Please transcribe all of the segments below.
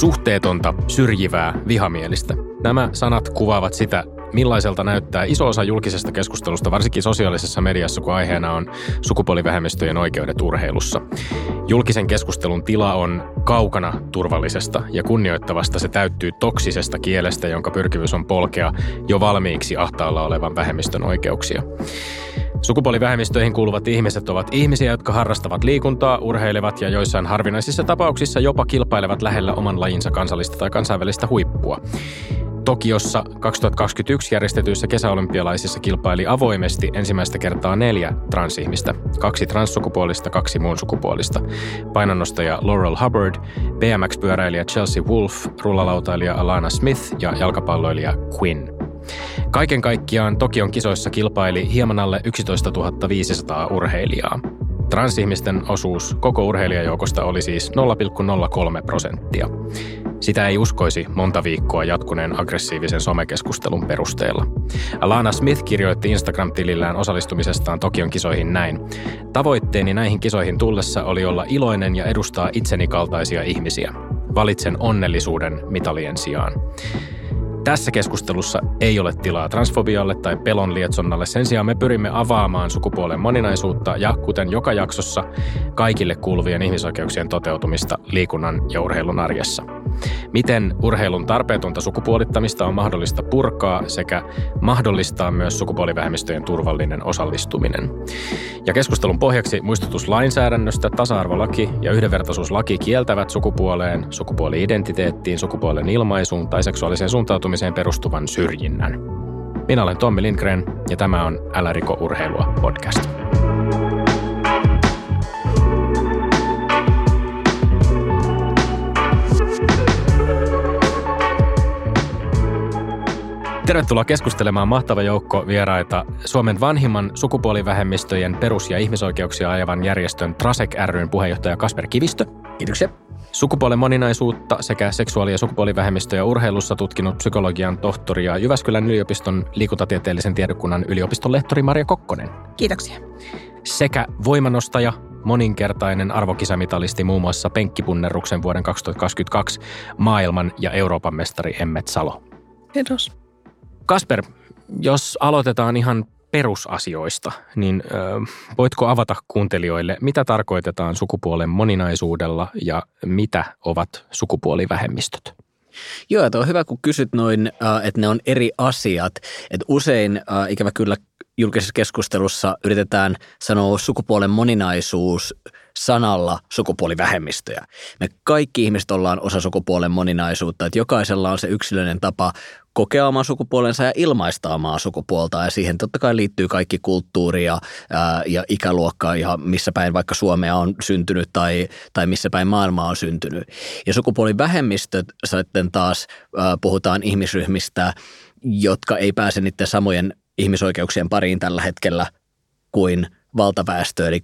Suhteetonta, syrjivää, vihamielistä. Nämä sanat kuvaavat sitä, millaiselta näyttää iso osa julkisesta keskustelusta, varsinkin sosiaalisessa mediassa, kun aiheena on sukupuolivähemmistöjen oikeudet urheilussa. Julkisen keskustelun tila on kaukana turvallisesta ja kunnioittavasta. Se täyttyy toksisesta kielestä, jonka pyrkimys on polkea jo valmiiksi ahtaalla olevan vähemmistön oikeuksia. Sukupuolivähemmistöihin kuuluvat ihmiset ovat ihmisiä, jotka harrastavat liikuntaa, urheilevat ja joissain harvinaisissa tapauksissa jopa kilpailevat lähellä oman lajinsa kansallista tai kansainvälistä huippua. Tokiossa 2021 järjestetyissä kesäolympialaisissa kilpaili avoimesti ensimmäistä kertaa neljä transihmistä. Kaksi transsukupuolista, kaksi muun sukupuolista. Painonnostaja Laurel Hubbard, BMX-pyöräilijä Chelsea Wolf, rullalautailija Alana Smith ja jalkapalloilija Quinn. Kaiken kaikkiaan Tokion kisoissa kilpaili hieman alle 11 500 urheilijaa. Transihmisten osuus koko urheilijajoukosta oli siis 0,03 prosenttia. Sitä ei uskoisi monta viikkoa jatkuneen aggressiivisen somekeskustelun perusteella. Alana Smith kirjoitti Instagram-tilillään osallistumisestaan Tokion kisoihin näin. Tavoitteeni näihin kisoihin tullessa oli olla iloinen ja edustaa itseni kaltaisia ihmisiä. Valitsen onnellisuuden mitalien sijaan. Tässä keskustelussa ei ole tilaa transfobialle tai pelon lietsonnalle. Sen sijaan me pyrimme avaamaan sukupuolen moninaisuutta ja, kuten joka jaksossa, kaikille kuuluvien ihmisoikeuksien toteutumista liikunnan ja urheilun arjessa. Miten urheilun tarpeetonta sukupuolittamista on mahdollista purkaa sekä mahdollistaa myös sukupuolivähemmistöjen turvallinen osallistuminen. Ja keskustelun pohjaksi muistutus lainsäädännöstä, tasa-arvolaki ja yhdenvertaisuuslaki kieltävät sukupuoleen, sukupuoli-identiteettiin, sukupuolen ilmaisuun tai seksuaaliseen suuntautumiseen perustuvan syrjinnän. Minä olen Tommi Lindgren ja tämä on Älä riko urheilua podcast. Tervetuloa keskustelemaan mahtava joukko vieraita Suomen vanhimman sukupuolivähemmistöjen perus- ja ihmisoikeuksia ajavan järjestön Trasek ryn puheenjohtaja Kasper Kivistö. Kiitoksia. Sukupuolen moninaisuutta sekä seksuaali- ja sukupuolivähemmistöjä urheilussa tutkinut psykologian tohtori ja Jyväskylän yliopiston liikuntatieteellisen tiedekunnan yliopiston lehtori Maria Kokkonen. Kiitoksia. Sekä voimanostaja, moninkertainen arvokisamitalisti muun muassa penkkipunnerruksen vuoden 2022 maailman ja Euroopan mestari Emmet Salo. Kiitos. Kasper, jos aloitetaan ihan perusasioista, niin ö, voitko avata kuuntelijoille, mitä tarkoitetaan sukupuolen moninaisuudella ja mitä ovat sukupuolivähemmistöt? Joo, tuo on hyvä, kun kysyt noin, että ne on eri asiat. Että usein, ikävä kyllä, julkisessa keskustelussa yritetään sanoa sukupuolen moninaisuus sanalla sukupuolivähemmistöjä. Me kaikki ihmiset ollaan osa sukupuolen moninaisuutta, että jokaisella on se yksilöinen tapa kokea omaa sukupuolensa ja ilmaista omaa sukupuolta. Ja siihen totta kai liittyy kaikki kulttuuri ja, ää, ja ikäluokka ja missä päin vaikka Suomea on syntynyt tai, tai missä päin maailmaa on syntynyt. Ja sukupuolivähemmistöt sitten taas ää, puhutaan ihmisryhmistä, jotka ei pääse niiden samojen ihmisoikeuksien pariin tällä hetkellä kuin valtaväestö, eli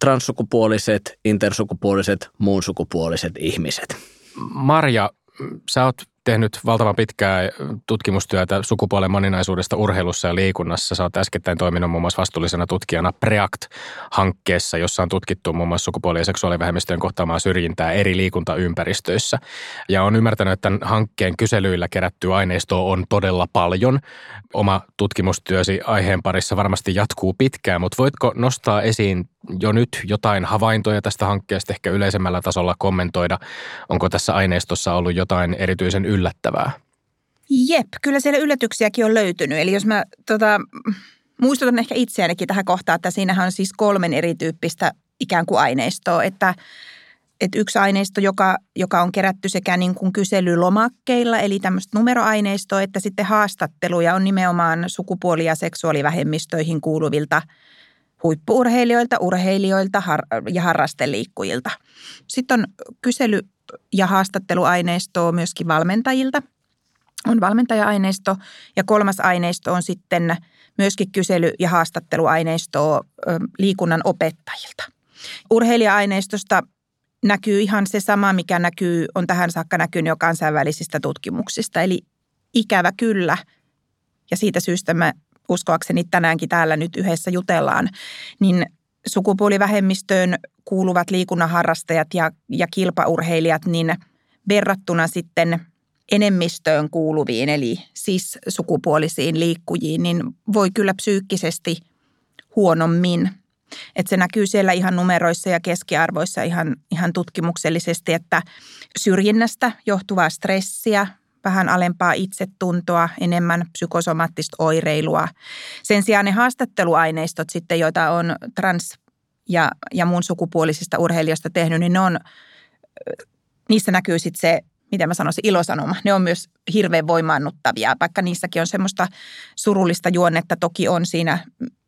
transsukupuoliset, intersukupuoliset, muunsukupuoliset ihmiset. Marja, sä oot tehnyt valtavan pitkää tutkimustyötä sukupuolen moninaisuudesta urheilussa ja liikunnassa. Sä oot äskettäin toiminut muun muassa vastuullisena tutkijana PREACT-hankkeessa, jossa on tutkittu muun muassa sukupuoli- ja seksuaalivähemmistöjen kohtaamaa syrjintää eri liikuntaympäristöissä. Ja on ymmärtänyt, että tämän hankkeen kyselyillä kerättyä aineistoa on todella paljon. Oma tutkimustyösi aiheen parissa varmasti jatkuu pitkään, mutta voitko nostaa esiin jo nyt jotain havaintoja tästä hankkeesta ehkä yleisemmällä tasolla kommentoida? Onko tässä aineistossa ollut jotain erityisen yllättävää? Jep, kyllä siellä yllätyksiäkin on löytynyt. Eli jos mä tota, muistutan ehkä itseänikin tähän kohtaan, että siinähän on siis kolmen erityyppistä ikään kuin aineistoa, että että yksi aineisto, joka, joka on kerätty sekä niin kuin kyselylomakkeilla, eli tämmöistä numeroaineistoa, että sitten haastatteluja on nimenomaan sukupuoli- ja seksuaalivähemmistöihin kuuluvilta huippuurheilijoilta, urheilijoilta ja harrasteliikkujilta. Sitten on kysely- ja haastatteluaineistoa myöskin valmentajilta. On valmentaja-aineisto ja kolmas aineisto on sitten myöskin kysely- ja haastatteluaineistoa liikunnan opettajilta. Urheilija-aineistosta näkyy ihan se sama, mikä näkyy, on tähän saakka näkynyt jo kansainvälisistä tutkimuksista. Eli ikävä kyllä. Ja siitä syystä mä uskoakseni tänäänkin täällä nyt yhdessä jutellaan, niin sukupuolivähemmistöön kuuluvat liikunnan harrastajat ja, ja kilpaurheilijat, niin verrattuna sitten enemmistöön kuuluviin, eli siis sukupuolisiin liikkujiin, niin voi kyllä psyykkisesti huonommin. Et se näkyy siellä ihan numeroissa ja keskiarvoissa ihan, ihan tutkimuksellisesti, että syrjinnästä johtuvaa stressiä, vähän alempaa itsetuntoa, enemmän psykosomaattista oireilua. Sen sijaan ne haastatteluaineistot sitten, joita on trans- ja, ja muun sukupuolisista urheilijoista tehnyt, niin ne on, niissä näkyy sitten se, miten mä sanoisin, ilosanoma. Ne on myös hirveän voimaannuttavia, vaikka niissäkin on semmoista surullista juonnetta toki on siinä,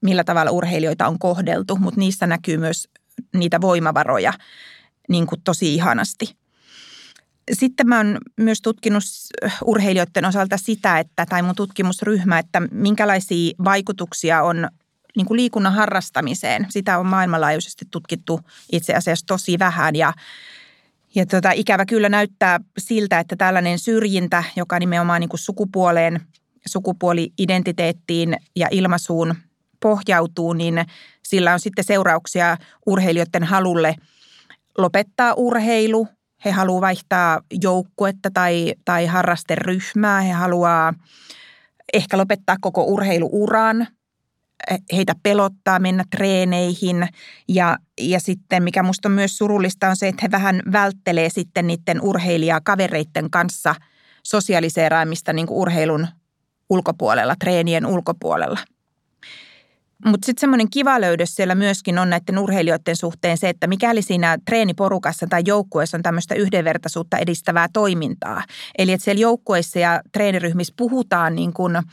millä tavalla urheilijoita on kohdeltu, mutta niissä näkyy myös niitä voimavaroja niin kuin tosi ihanasti. Sitten mä oon myös tutkinut urheilijoiden osalta sitä, että, tai mun tutkimusryhmä, että minkälaisia vaikutuksia on niin kuin liikunnan harrastamiseen. Sitä on maailmanlaajuisesti tutkittu itse asiassa tosi vähän ja ja tota, ikävä kyllä näyttää siltä, että tällainen syrjintä, joka nimenomaan niin kuin sukupuoleen, sukupuoli-identiteettiin ja ilmaisuun pohjautuu, niin sillä on sitten seurauksia urheilijoiden halulle lopettaa urheilu. He haluaa vaihtaa joukkuetta tai, tai harrasteryhmää. He haluaa ehkä lopettaa koko urheiluuran heitä pelottaa mennä treeneihin ja, ja sitten mikä musta on myös surullista on se, että he vähän välttelee sitten niiden urheilijakavereiden kanssa sosialiseeraamista niin urheilun ulkopuolella, treenien ulkopuolella. Mutta sitten semmoinen kiva löydös siellä myöskin on näiden urheilijoiden suhteen se, että mikäli siinä treeniporukassa tai joukkueessa on tämmöistä yhdenvertaisuutta edistävää toimintaa. Eli että siellä joukkueissa ja treeniryhmissä puhutaan niin kuin –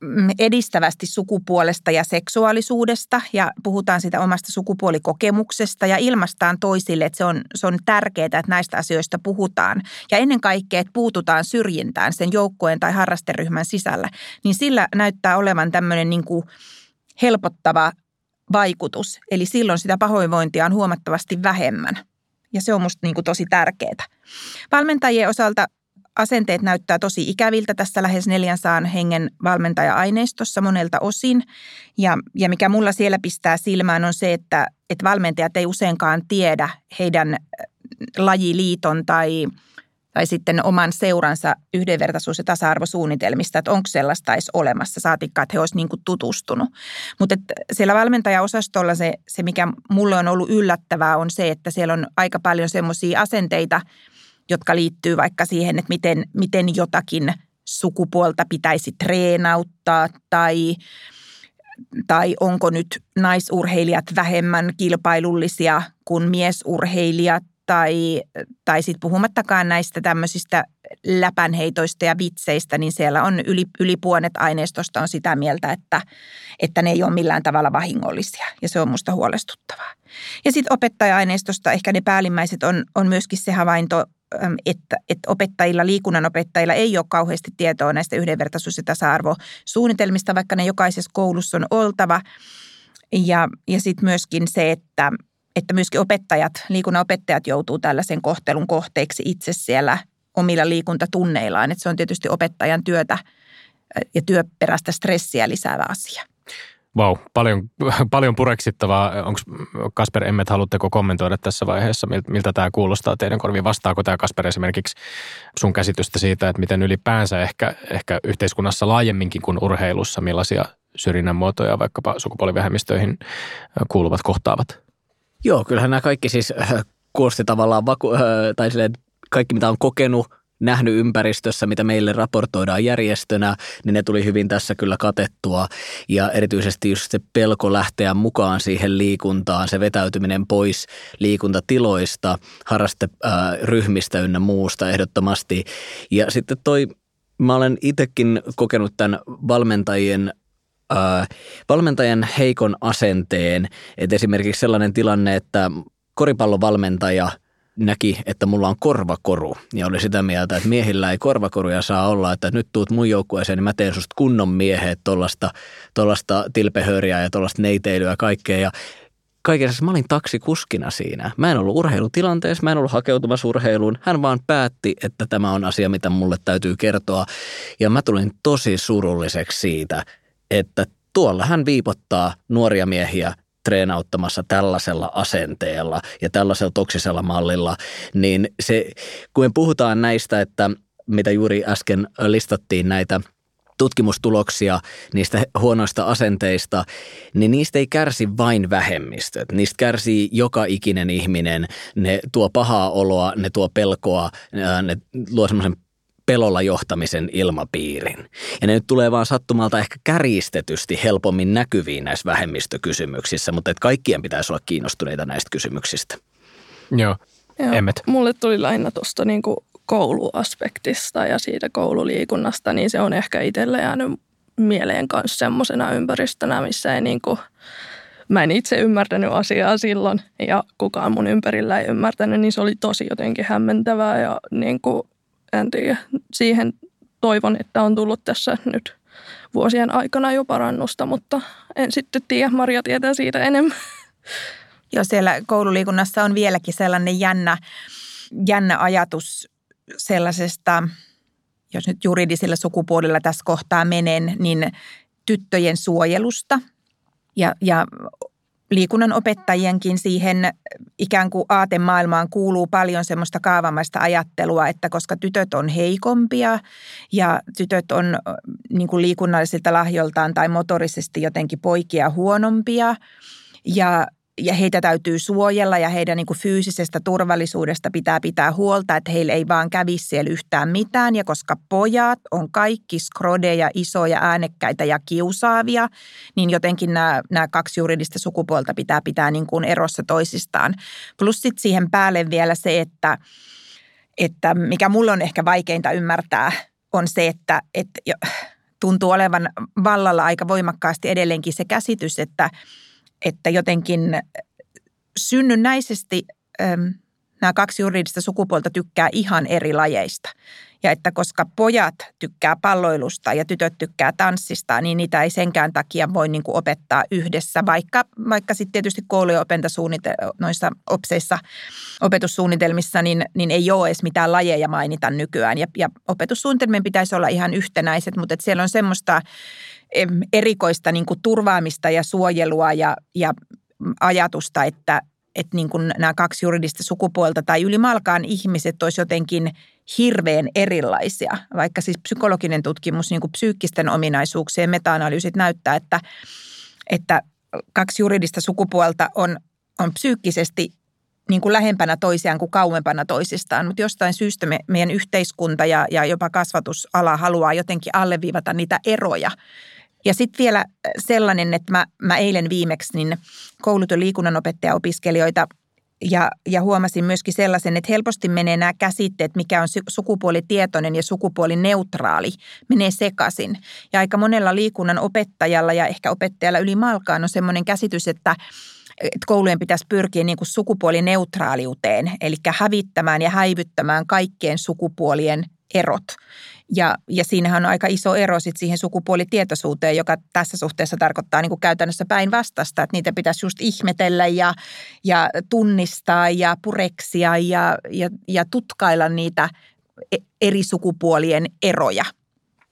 Mm, edistävästi sukupuolesta ja seksuaalisuudesta ja puhutaan siitä omasta sukupuolikokemuksesta ja ilmastaan toisille, että se on, se on tärkeää, että näistä asioista puhutaan. Ja ennen kaikkea, että puututaan syrjintään sen joukkojen tai harrasteryhmän sisällä, niin sillä näyttää olevan tämmöinen niin kuin helpottava vaikutus. Eli silloin sitä pahoinvointia on huomattavasti vähemmän. Ja se on musta niin kuin tosi tärkeää. Valmentajien osalta asenteet näyttää tosi ikäviltä tässä lähes 400 hengen valmentaja-aineistossa monelta osin. Ja, ja mikä mulla siellä pistää silmään on se, että, että valmentajat ei useinkaan tiedä heidän äh, lajiliiton tai, tai sitten oman seuransa yhdenvertaisuus- ja tasa-arvosuunnitelmista, että onko sellaista edes olemassa, saatikka, että he olisivat niin tutustunut. Mutta siellä valmentajaosastolla se, se, mikä mulle on ollut yllättävää, on se, että siellä on aika paljon semmoisia asenteita – jotka liittyy vaikka siihen, että miten, miten jotakin sukupuolta pitäisi treenauttaa tai, tai onko nyt naisurheilijat vähemmän kilpailullisia kuin miesurheilijat tai, tai sitten puhumattakaan näistä tämmöisistä läpänheitoista ja vitseistä, niin siellä on yli, yli puolet aineistosta on sitä mieltä, että, että ne ei ole millään tavalla vahingollisia ja se on musta huolestuttavaa. Ja sitten opettaja-aineistosta ehkä ne päällimmäiset on, on myöskin se havainto, että, että opettajilla, liikunnan opettajilla ei ole kauheasti tietoa näistä yhdenvertaisuus- ja tasa-arvosuunnitelmista, vaikka ne jokaisessa koulussa on oltava. Ja, ja sitten myöskin se, että, että myöskin opettajat, liikunnan opettajat joutuu tällaisen kohtelun kohteeksi itse siellä omilla liikuntatunneillaan. Että se on tietysti opettajan työtä ja työperäistä stressiä lisäävä asia. Vau, wow, paljon, paljon pureksittavaa. Onko Kasper Emmet, haluatteko kommentoida tässä vaiheessa, miltä, tämä kuulostaa teidän korviin? Vastaako tämä Kasper esimerkiksi sun käsitystä siitä, että miten ylipäänsä ehkä, ehkä yhteiskunnassa laajemminkin kuin urheilussa, millaisia syrjinnän muotoja vaikkapa sukupuolivähemmistöihin kuuluvat kohtaavat? Joo, kyllähän nämä kaikki siis äh, kuulosti tavallaan, vaku- äh, tai silleen, kaikki mitä on kokenut – nähnyt ympäristössä, mitä meille raportoidaan järjestönä, niin ne tuli hyvin tässä kyllä katettua. Ja erityisesti just se pelko lähteä mukaan siihen liikuntaan, se vetäytyminen pois liikuntatiloista, harrasteryhmistä ynnä muusta ehdottomasti. Ja sitten toi, mä olen itsekin kokenut tämän valmentajien Valmentajan heikon asenteen. että esimerkiksi sellainen tilanne, että koripallovalmentaja – näki, että mulla on korvakoru ja oli sitä mieltä, että miehillä ei korvakoruja saa olla, että nyt tuut mun joukkueeseen, niin mä teen susta kunnon miehet, tollasta, tollasta tilpehöriä ja tollasta neiteilyä ja kaikkea. Ja kaikessa mä olin taksikuskina siinä. Mä en ollut urheilutilanteessa, mä en ollut hakeutumassa urheiluun. Hän vaan päätti, että tämä on asia, mitä mulle täytyy kertoa. Ja mä tulin tosi surulliseksi siitä, että tuolla hän viipottaa nuoria miehiä treenauttamassa tällaisella asenteella ja tällaisella toksisella mallilla, niin se, kun puhutaan näistä, että mitä juuri äsken listattiin näitä – tutkimustuloksia niistä huonoista asenteista, niin niistä ei kärsi vain vähemmistöt. Niistä kärsii joka ikinen ihminen. Ne tuo pahaa oloa, ne tuo pelkoa, ne luo semmoisen pelolla johtamisen ilmapiirin. Ja ne nyt tulee vaan sattumalta ehkä kärjistetysti helpommin näkyviin näissä vähemmistökysymyksissä, mutta että kaikkien pitäisi olla kiinnostuneita näistä kysymyksistä. Joo. Joo. Emmet. Mulle tuli lähinnä tuosta niinku kouluaspektista ja siitä koululiikunnasta, niin se on ehkä itselle jäänyt mieleen kanssa semmoisena ympäristönä, missä ei niin kuin, mä en itse ymmärtänyt asiaa silloin ja kukaan mun ympärillä ei ymmärtänyt, niin se oli tosi jotenkin hämmentävää ja niin kuin, en tiedä, siihen toivon, että on tullut tässä nyt vuosien aikana jo parannusta, mutta en sitten tiedä, Maria tietää siitä enemmän. Joo, siellä koululiikunnassa on vieläkin sellainen jännä, jännä ajatus sellaisesta, jos nyt juridisella sukupuolella tässä kohtaa menen, niin tyttöjen suojelusta ja, ja liikunnan opettajienkin siihen ikään kuin aatemaailmaan kuuluu paljon semmoista kaavamaista ajattelua, että koska tytöt on heikompia ja tytöt on niin kuin liikunnallisilta lahjoltaan tai motorisesti jotenkin poikia huonompia ja ja heitä täytyy suojella ja heidän niin kuin fyysisestä turvallisuudesta pitää pitää huolta, että heillä ei vaan kävisi siellä yhtään mitään. Ja koska pojat on kaikki skrodeja, isoja, äänekkäitä ja kiusaavia, niin jotenkin nämä, nämä kaksi juridista sukupuolta pitää pitää niin kuin erossa toisistaan. Plus sitten siihen päälle vielä se, että, että mikä mulla on ehkä vaikeinta ymmärtää, on se, että, että tuntuu olevan vallalla aika voimakkaasti edelleenkin se käsitys, että – että jotenkin synnynnäisesti äm, nämä kaksi juridista sukupuolta tykkää ihan eri lajeista. Ja että koska pojat tykkää palloilusta ja tytöt tykkää tanssista, niin niitä ei senkään takia voi niin kuin opettaa yhdessä, vaikka, vaikka sitten tietysti koulujen noissa opseissa, opetussuunnitelmissa, niin, niin ei ole edes mitään lajeja mainita nykyään. Ja, ja opetussuunnitelmien pitäisi olla ihan yhtenäiset, mutta siellä on semmoista erikoista niin kuin turvaamista ja suojelua ja, ja ajatusta, että, että niin kuin nämä kaksi juridista sukupuolta tai ylimalkaan ihmiset olisi jotenkin hirveän erilaisia. Vaikka siis psykologinen tutkimus, niin kuin psyykkisten ominaisuuksien meta-analyysit näyttää, että, että kaksi juridista sukupuolta on, on psyykkisesti niin kuin lähempänä toisiaan kuin kauempana toisistaan, mutta jostain syystä me, meidän yhteiskunta ja, ja jopa kasvatusala haluaa jotenkin alleviivata niitä eroja ja sitten vielä äh, sellainen, että mä, mä eilen viimeksi niin kouluton liikunnanopettaja-opiskelijoita ja, ja huomasin myöskin sellaisen, että helposti menee nämä käsitteet, mikä on sukupuolitietoinen ja sukupuolineutraali, menee sekaisin. Ja aika monella liikunnan opettajalla ja ehkä opettajalla yli malkaan on sellainen käsitys, että että koulujen pitäisi pyrkiä niin kuin sukupuolineutraaliuteen, eli hävittämään ja häivyttämään kaikkien sukupuolien erot. Ja, ja siinähän on aika iso ero sit siihen sukupuolitietoisuuteen, joka tässä suhteessa tarkoittaa niin kuin käytännössä päinvastasta, että niitä pitäisi just ihmetellä ja, ja tunnistaa ja pureksia ja, ja, ja tutkailla niitä e, eri sukupuolien eroja.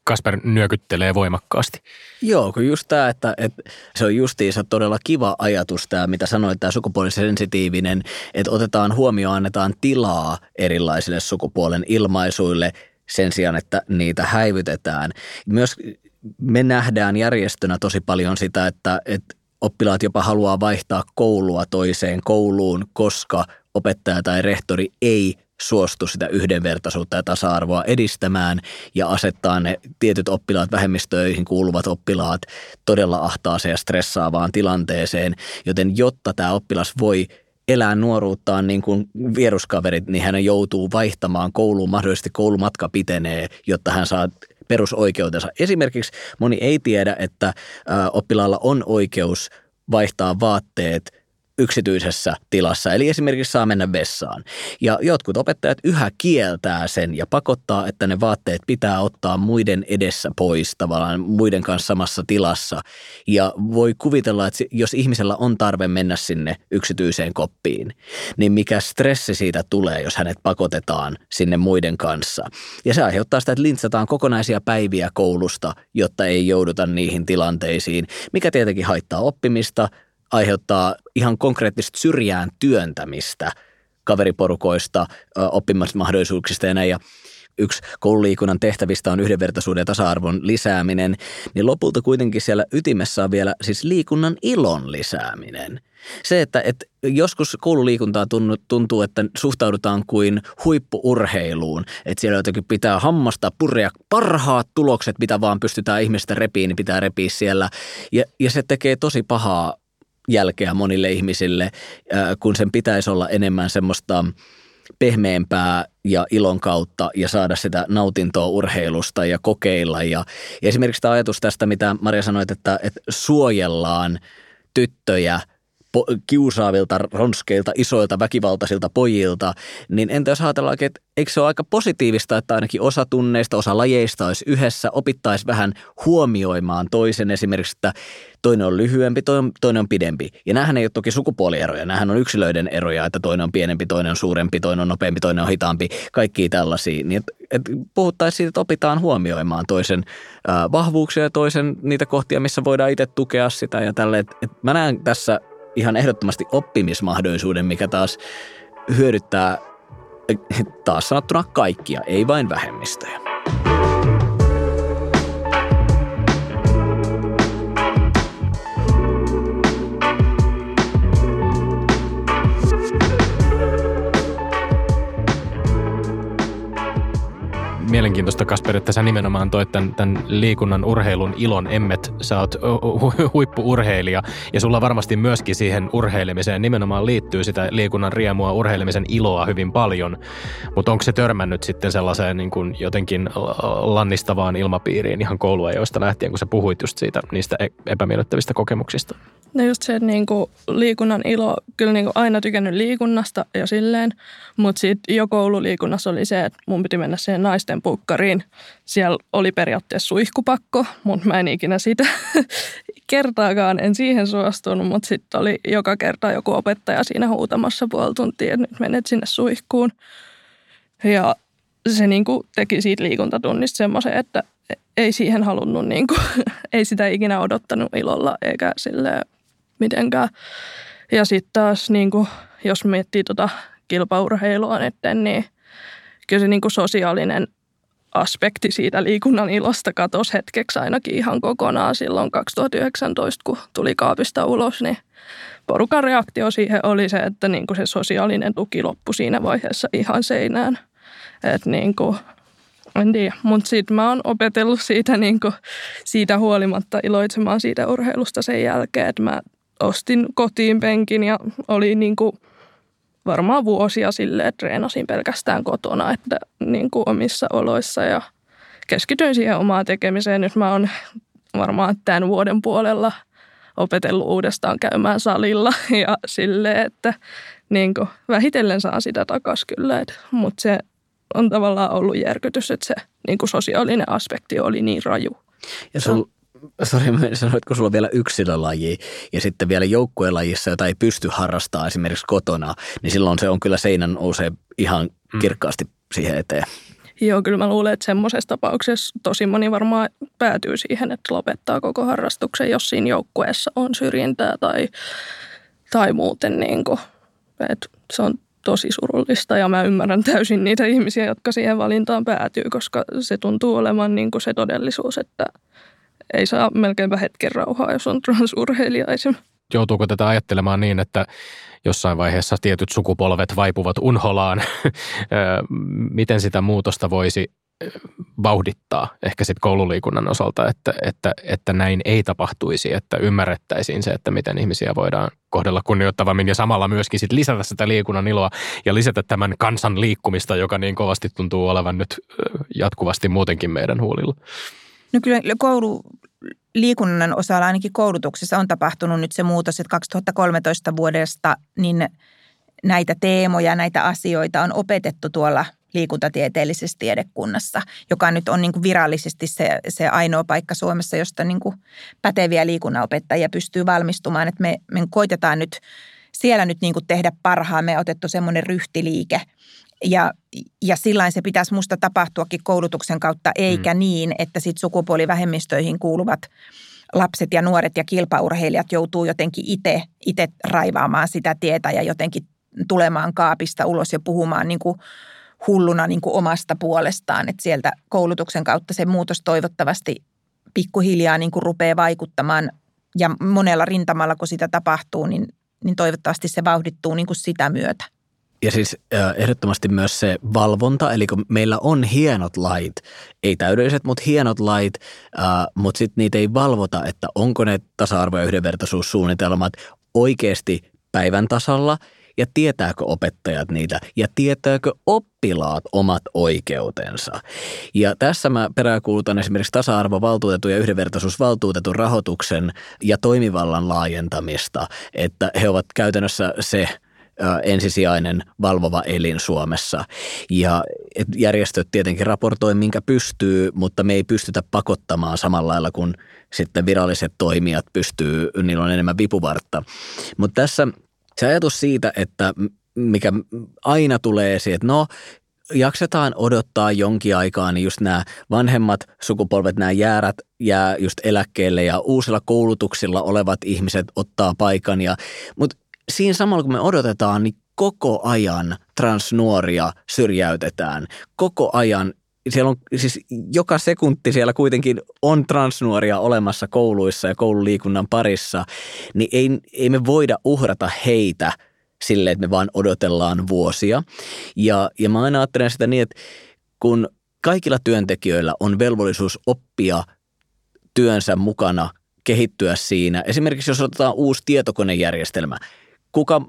Kasper nyökyttelee voimakkaasti. Joo, kun just tämä, että, että se on justiinsa todella kiva ajatus tämä, mitä sanoit, tämä sukupuolisensitiivinen, että otetaan huomioon, annetaan tilaa erilaisille sukupuolen ilmaisuille – sen sijaan, että niitä häivytetään. Myös me nähdään järjestönä tosi paljon sitä, että, että oppilaat jopa haluaa vaihtaa koulua toiseen kouluun, koska opettaja tai rehtori ei suostu sitä yhdenvertaisuutta ja tasa-arvoa edistämään ja asettaa ne tietyt oppilaat, vähemmistöihin kuuluvat oppilaat todella ahtaaseen ja stressaavaan tilanteeseen. Joten jotta tämä oppilas voi elää nuoruuttaan niin kuin vieruskaverit, niin hän joutuu vaihtamaan kouluun, mahdollisesti koulumatka pitenee, jotta hän saa perusoikeutensa. Esimerkiksi moni ei tiedä, että oppilaalla on oikeus vaihtaa vaatteet – yksityisessä tilassa, eli esimerkiksi saa mennä vessaan. Ja jotkut opettajat yhä kieltää sen ja pakottaa, että ne vaatteet pitää ottaa muiden edessä pois tavallaan muiden kanssa samassa tilassa. Ja voi kuvitella, että jos ihmisellä on tarve mennä sinne yksityiseen koppiin, niin mikä stressi siitä tulee, jos hänet pakotetaan sinne muiden kanssa. Ja se aiheuttaa sitä, että lintsataan kokonaisia päiviä koulusta, jotta ei jouduta niihin tilanteisiin, mikä tietenkin haittaa oppimista – aiheuttaa ihan konkreettista syrjään työntämistä kaveriporukoista, oppimismahdollisuuksista ja näin. Ja yksi koululiikunnan tehtävistä on yhdenvertaisuuden ja tasa-arvon lisääminen, niin lopulta kuitenkin siellä ytimessä on vielä siis liikunnan ilon lisääminen. Se, että, että joskus koululiikuntaa tuntuu, että suhtaudutaan kuin huippuurheiluun, että siellä jotenkin pitää hammasta purrea parhaat tulokset, mitä vaan pystytään ihmistä repiin, niin pitää repiä siellä. Ja, ja se tekee tosi pahaa jälkeä monille ihmisille, kun sen pitäisi olla enemmän semmoista pehmeämpää ja ilon kautta ja saada sitä nautintoa urheilusta ja kokeilla. Ja, esimerkiksi tämä ajatus tästä, mitä Maria sanoit, että, että suojellaan tyttöjä – po- kiusaavilta, ronskeilta, isoilta, väkivaltaisilta pojilta, niin entä jos ajatellaan, että eikö se ole aika positiivista, että ainakin osa tunneista, osa lajeista olisi yhdessä, opittaisi vähän huomioimaan toisen esimerkiksi, että toinen on lyhyempi, toinen on pidempi. Ja näähän ei ole toki sukupuolieroja, näähän on yksilöiden eroja, että toinen on pienempi, toinen on suurempi, toinen on nopeampi, toinen on hitaampi, kaikki tällaisia. Niin et, et puhuttaisiin siitä, että opitaan huomioimaan toisen äh, vahvuuksia ja toisen niitä kohtia, missä voidaan itse tukea sitä ja tälle. Et, et mä näen tässä ihan ehdottomasti oppimismahdollisuuden, mikä taas hyödyttää taas sanottuna kaikkia, ei vain vähemmistöjä. Mielenkiintoista, Kasper, että sä nimenomaan toit tämän, tämän liikunnan urheilun ilon emmet. Sä oot huippuurheilija ja sulla varmasti myöskin siihen urheilemiseen nimenomaan liittyy sitä liikunnan riemua, urheilemisen iloa hyvin paljon. Mutta onko se törmännyt sitten sellaiseen niin kuin jotenkin lannistavaan ilmapiiriin ihan kouluajoista lähtien, kun sä puhuit just siitä niistä e-, epämiellyttävistä kokemuksista? No just se, niin kuin liikunnan ilo, kyllä niin kuin aina tykännyt liikunnasta ja silleen, mutta sitten jo koululiikunnassa oli se, että mun piti mennä siihen naisten pukkariin. Siellä oli periaatteessa suihkupakko, mutta mä en ikinä sitä kertaakaan, en siihen suostunut, mutta sitten oli joka kerta joku opettaja siinä huutamassa puoli tuntia, että nyt menet sinne suihkuun. Ja se niin kuin teki siitä liikuntatunnista semmoisen, että ei siihen halunnut, niin kuin, ei sitä ikinä odottanut ilolla eikä sille mitenkään. Ja sitten taas, niin kuin, jos miettii tuota kilpaurheilua nyt, niin kyllä se niin kuin sosiaalinen aspekti siitä liikunnan ilosta katosi hetkeksi ainakin ihan kokonaan silloin 2019, kun tuli kaapista ulos, niin porukan reaktio siihen oli se, että niin kuin se sosiaalinen tuki loppui siinä vaiheessa ihan seinään. Että niin kuin, en tiedä, mutta sitten mä oon opetellut siitä, niin kuin, siitä huolimatta iloitsemaan siitä urheilusta sen jälkeen, että mä ostin kotiin penkin ja oli niin kuin varmaan vuosia silleen, treenasin pelkästään kotona, että niin kuin omissa oloissa ja keskityin siihen omaan tekemiseen. Nyt mä oon varmaan tämän vuoden puolella opetellut uudestaan käymään salilla ja silleen, että niin kuin vähitellen saa sitä takaisin kyllä, mutta se on tavallaan ollut järkytys, että se niin kuin sosiaalinen aspekti oli niin raju. Ja sul, sori, sanoitko sulla on vielä yksilölaji ja sitten vielä joukkuelajissa, jota ei pysty harrastamaan esimerkiksi kotona, niin silloin se on kyllä seinän nousee ihan mm. kirkkaasti siihen eteen. Joo, kyllä mä luulen, että semmoisessa tapauksessa tosi moni varmaan päätyy siihen, että lopettaa koko harrastuksen, jos siinä joukkueessa on syrjintää tai, tai muuten niin kuin, että se on tosi surullista ja mä ymmärrän täysin niitä ihmisiä, jotka siihen valintaan päätyy, koska se tuntuu olevan niin kuin se todellisuus, että – ei saa melkeinpä hetken rauhaa, jos on transurheilija esimerkiksi. Joutuuko tätä ajattelemaan niin, että jossain vaiheessa tietyt sukupolvet vaipuvat unholaan? Miten sitä muutosta voisi vauhdittaa ehkä sitten koululiikunnan osalta, että, että, että näin ei tapahtuisi, että ymmärrettäisiin se, että miten ihmisiä voidaan kohdella kunnioittavammin ja samalla myöskin sit lisätä sitä liikunnan iloa ja lisätä tämän kansan liikkumista, joka niin kovasti tuntuu olevan nyt jatkuvasti muutenkin meidän huulilla. No kyllä koululiikunnan osalla ainakin koulutuksessa on tapahtunut nyt se muutos, että 2013 vuodesta niin näitä teemoja, näitä asioita on opetettu tuolla liikuntatieteellisessä tiedekunnassa, joka nyt on niin kuin virallisesti se, se ainoa paikka Suomessa, josta niin kuin päteviä liikunnanopettajia pystyy valmistumaan. Että me, me koitetaan nyt siellä nyt niin kuin tehdä parhaamme, otettu semmoinen ryhtiliike – ja, ja sillä se pitäisi musta tapahtuakin koulutuksen kautta, eikä mm. niin, että sit sukupuolivähemmistöihin kuuluvat lapset ja nuoret ja kilpaurheilijat joutuu jotenkin itse, itse raivaamaan sitä tietä ja jotenkin tulemaan kaapista ulos ja puhumaan niin kuin hulluna niin kuin omasta puolestaan. Että sieltä koulutuksen kautta se muutos toivottavasti pikkuhiljaa niin kuin rupeaa vaikuttamaan ja monella rintamalla, kun sitä tapahtuu, niin, niin toivottavasti se vauhdittuu niin kuin sitä myötä. Ja siis ehdottomasti myös se valvonta, eli kun meillä on hienot lait, ei täydelliset, mutta hienot lait, mutta sitten niitä ei valvota, että onko ne tasa-arvo- ja yhdenvertaisuussuunnitelmat oikeasti päivän tasalla ja tietääkö opettajat niitä ja tietääkö oppilaat omat oikeutensa. Ja tässä mä peräänkuulutan esimerkiksi tasa-arvovaltuutetun ja yhdenvertaisuusvaltuutetun rahoituksen ja toimivallan laajentamista, että he ovat käytännössä se – ensisijainen valvova elin Suomessa. Ja järjestöt tietenkin raportoi, minkä pystyy, mutta me ei pystytä pakottamaan samalla lailla kuin sitten viralliset toimijat pystyy, niillä on enemmän vipuvartta. Mutta tässä se ajatus siitä, että mikä aina tulee esiin, että no jaksetaan odottaa jonkin aikaa, niin just nämä vanhemmat sukupolvet, nämä jäärät jää just eläkkeelle ja uusilla koulutuksilla olevat ihmiset ottaa paikan. Mutta siinä samalla kun me odotetaan, niin koko ajan transnuoria syrjäytetään. Koko ajan siellä on siis joka sekunti siellä kuitenkin on transnuoria olemassa kouluissa ja koululiikunnan parissa, niin ei, ei me voida uhrata heitä sille, että me vaan odotellaan vuosia. Ja, ja mä aina ajattelen sitä niin, että kun kaikilla työntekijöillä on velvollisuus oppia työnsä mukana, kehittyä siinä. Esimerkiksi jos otetaan uusi tietokonejärjestelmä – kuka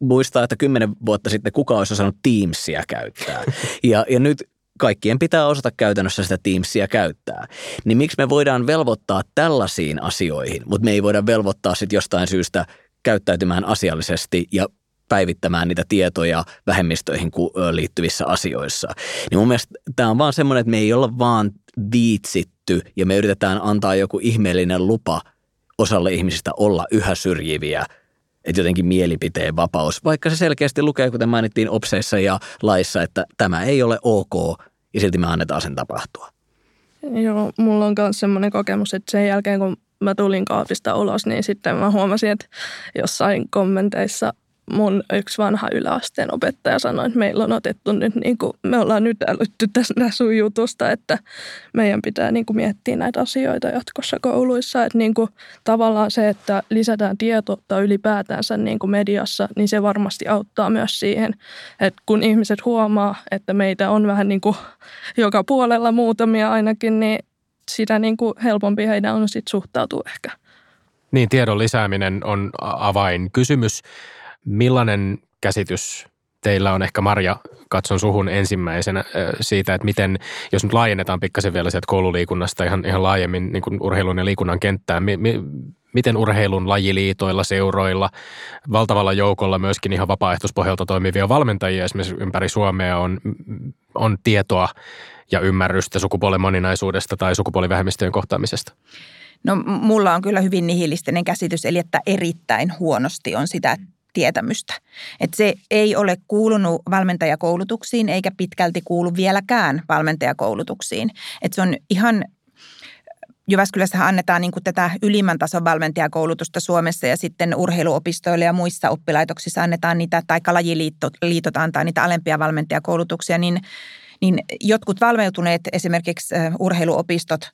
muistaa, että kymmenen vuotta sitten kuka olisi osannut Teamsia käyttää. Ja, ja nyt kaikkien pitää osata käytännössä sitä Teamsia käyttää. Niin miksi me voidaan velvoittaa tällaisiin asioihin, mutta me ei voida velvoittaa sitten jostain syystä käyttäytymään asiallisesti ja päivittämään niitä tietoja vähemmistöihin liittyvissä asioissa. Niin mun mielestä tämä on vaan semmoinen, että me ei olla vaan viitsitty ja me yritetään antaa joku ihmeellinen lupa osalle ihmisistä olla yhä syrjiviä – että jotenkin mielipiteen vapaus, vaikka se selkeästi lukee, kuten mainittiin OPSeissa ja laissa, että tämä ei ole ok ja silti me annetaan sen tapahtua. Joo, mulla on myös semmoinen kokemus, että sen jälkeen kun mä tulin kaapista ulos, niin sitten mä huomasin, että jossain kommenteissa mun yksi vanha yläasteen opettaja sanoi, että meillä on otettu nyt, niin kuin, me ollaan nyt älytty tästä sun jutusta, että meidän pitää niin kuin miettiä näitä asioita jatkossa kouluissa. Että niin kuin, tavallaan se, että lisätään tietoutta ylipäätänsä niin kuin mediassa, niin se varmasti auttaa myös siihen, että kun ihmiset huomaa, että meitä on vähän niin kuin joka puolella muutamia ainakin, niin sitä niin kuin helpompi heidän on sitten suhtautua ehkä. Niin, tiedon lisääminen on avainkysymys. Millainen käsitys teillä on ehkä Marja, katson suhun ensimmäisenä siitä, että miten, jos nyt laajennetaan pikkasen vielä sieltä koululiikunnasta ihan, ihan laajemmin niin kuin urheilun ja liikunnan kenttään, mi, mi, miten urheilun lajiliitoilla, seuroilla, valtavalla joukolla myöskin ihan vapaaehtoispohjalta toimivia valmentajia esimerkiksi ympäri Suomea on, on tietoa ja ymmärrystä sukupuolen moninaisuudesta tai sukupuolivähemmistöjen kohtaamisesta? No mulla on kyllä hyvin nihilistinen käsitys, eli että erittäin huonosti on sitä tietämystä. Että se ei ole kuulunut valmentajakoulutuksiin eikä pitkälti kuulu vieläkään valmentajakoulutuksiin. Että se on ihan Jyväskylässä annetaan niin kuin tätä ylimmän tason valmentajakoulutusta Suomessa ja sitten urheiluopistoille ja muissa oppilaitoksissa annetaan niitä, tai lajiliitot antaa niitä alempia valmentajakoulutuksia, niin, niin jotkut valmeutuneet esimerkiksi urheiluopistot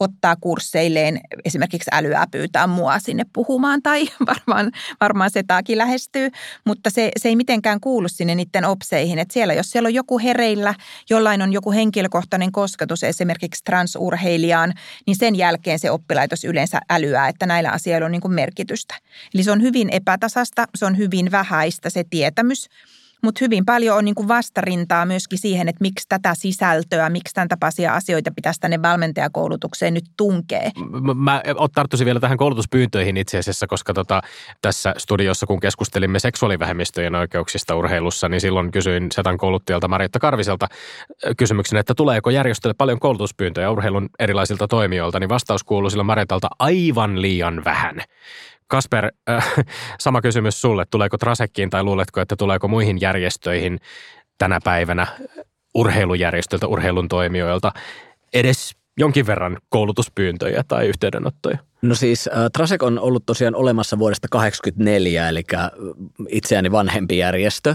ottaa kursseilleen esimerkiksi älyä pyytää mua sinne puhumaan tai varmaan, varmaan se taakin lähestyy, mutta se, se ei mitenkään kuulu sinne niiden opseihin. Että siellä, jos siellä on joku hereillä, jollain on joku henkilökohtainen kosketus esimerkiksi transurheilijaan, niin sen jälkeen se oppilaitos yleensä älyää, että näillä asioilla on niin merkitystä. Eli se on hyvin epätasasta, se on hyvin vähäistä se tietämys – mutta hyvin paljon on niin kuin vastarintaa myöskin siihen, että miksi tätä sisältöä, miksi tämän tapaisia asioita pitäisi tänne valmentajakoulutukseen nyt tunkee. Mä tarttuisin vielä tähän koulutuspyyntöihin itse asiassa, koska tota, tässä studiossa, kun keskustelimme seksuaalivähemmistöjen oikeuksista urheilussa, niin silloin kysyin Setan kouluttajalta Marietta Karviselta kysymyksen, että tuleeko järjestölle paljon koulutuspyyntöjä urheilun erilaisilta toimijoilta, niin vastaus kuuluu sillä Marietalta aivan liian vähän. Kasper, äh, sama kysymys sulle. Tuleeko Trasekkiin tai luuletko, että tuleeko muihin järjestöihin tänä päivänä urheilujärjestöiltä, urheilun toimijoilta edes jonkin verran koulutuspyyntöjä tai yhteydenottoja? No siis äh, Trasek on ollut tosiaan olemassa vuodesta 1984, eli itseäni vanhempi järjestö.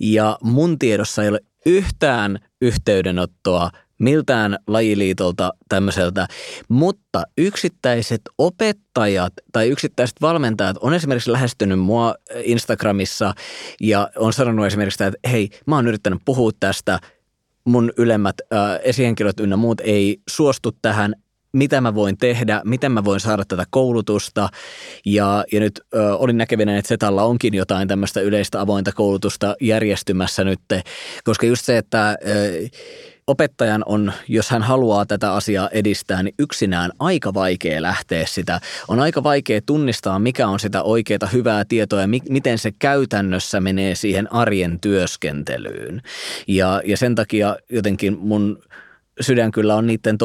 Ja mun tiedossa ei ole yhtään yhteydenottoa miltään lajiliitolta tämmöiseltä, mutta yksittäiset opettajat tai yksittäiset valmentajat on esimerkiksi lähestynyt mua Instagramissa ja on sanonut esimerkiksi, että hei, mä oon yrittänyt puhua tästä, mun ylemmät äh, esihenkilöt ynnä muut ei suostu tähän, mitä mä voin tehdä, miten mä voin saada tätä koulutusta. Ja, ja nyt ö, olin näkevinen, että Setalla onkin jotain tämmöistä yleistä avointa koulutusta järjestymässä nyt, koska just se, että ö, opettajan on, jos hän haluaa tätä asiaa edistää, niin yksinään aika vaikea lähteä sitä. On aika vaikea tunnistaa, mikä on sitä oikeaa hyvää tietoa ja mi- miten se käytännössä menee siihen arjen työskentelyyn. Ja, ja sen takia jotenkin mun sydän kyllä on niiden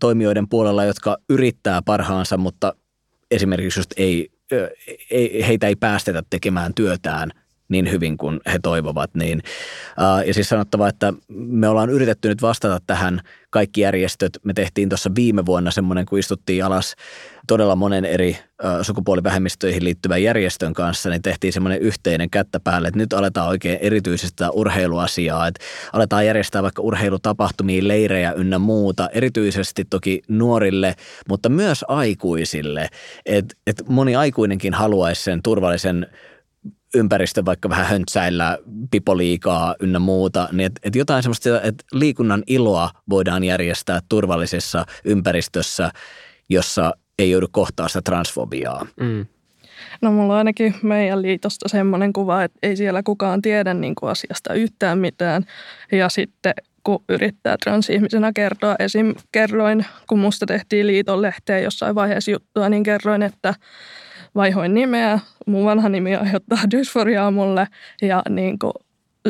toimijoiden puolella, jotka yrittää parhaansa, mutta esimerkiksi just ei, ei, heitä ei päästetä tekemään työtään niin hyvin kuin he toivovat. Niin, ää, ja siis sanottava, että me ollaan yritetty nyt vastata tähän kaikki järjestöt. Me tehtiin tuossa viime vuonna semmoinen, kun istuttiin alas todella monen eri ää, sukupuolivähemmistöihin liittyvän järjestön kanssa, niin tehtiin semmoinen yhteinen kättä päälle, että nyt aletaan oikein erityisesti urheiluasiaa, että aletaan järjestää vaikka urheilutapahtumia, leirejä ynnä muuta, erityisesti toki nuorille, mutta myös aikuisille, että et moni aikuinenkin haluaisi sen turvallisen ympäristö vaikka vähän höntsäillä, pipoliikaa ynnä muuta, niin että et jotain semmoista, että liikunnan iloa voidaan järjestää turvallisessa ympäristössä, jossa ei joudu kohtaa sitä transfobiaa. Mm. No mulla on ainakin meidän liitosta semmoinen kuva, että ei siellä kukaan tiedä niin kuin asiasta yhtään mitään. Ja sitten kun yrittää transihmisenä kertoa, esim. kerroin, kun musta tehtiin liiton lehteen jossain vaiheessa juttua, niin kerroin, että vaihoin nimeä. Mun vanha nimi aiheuttaa dysforiaa mulle ja niin kuin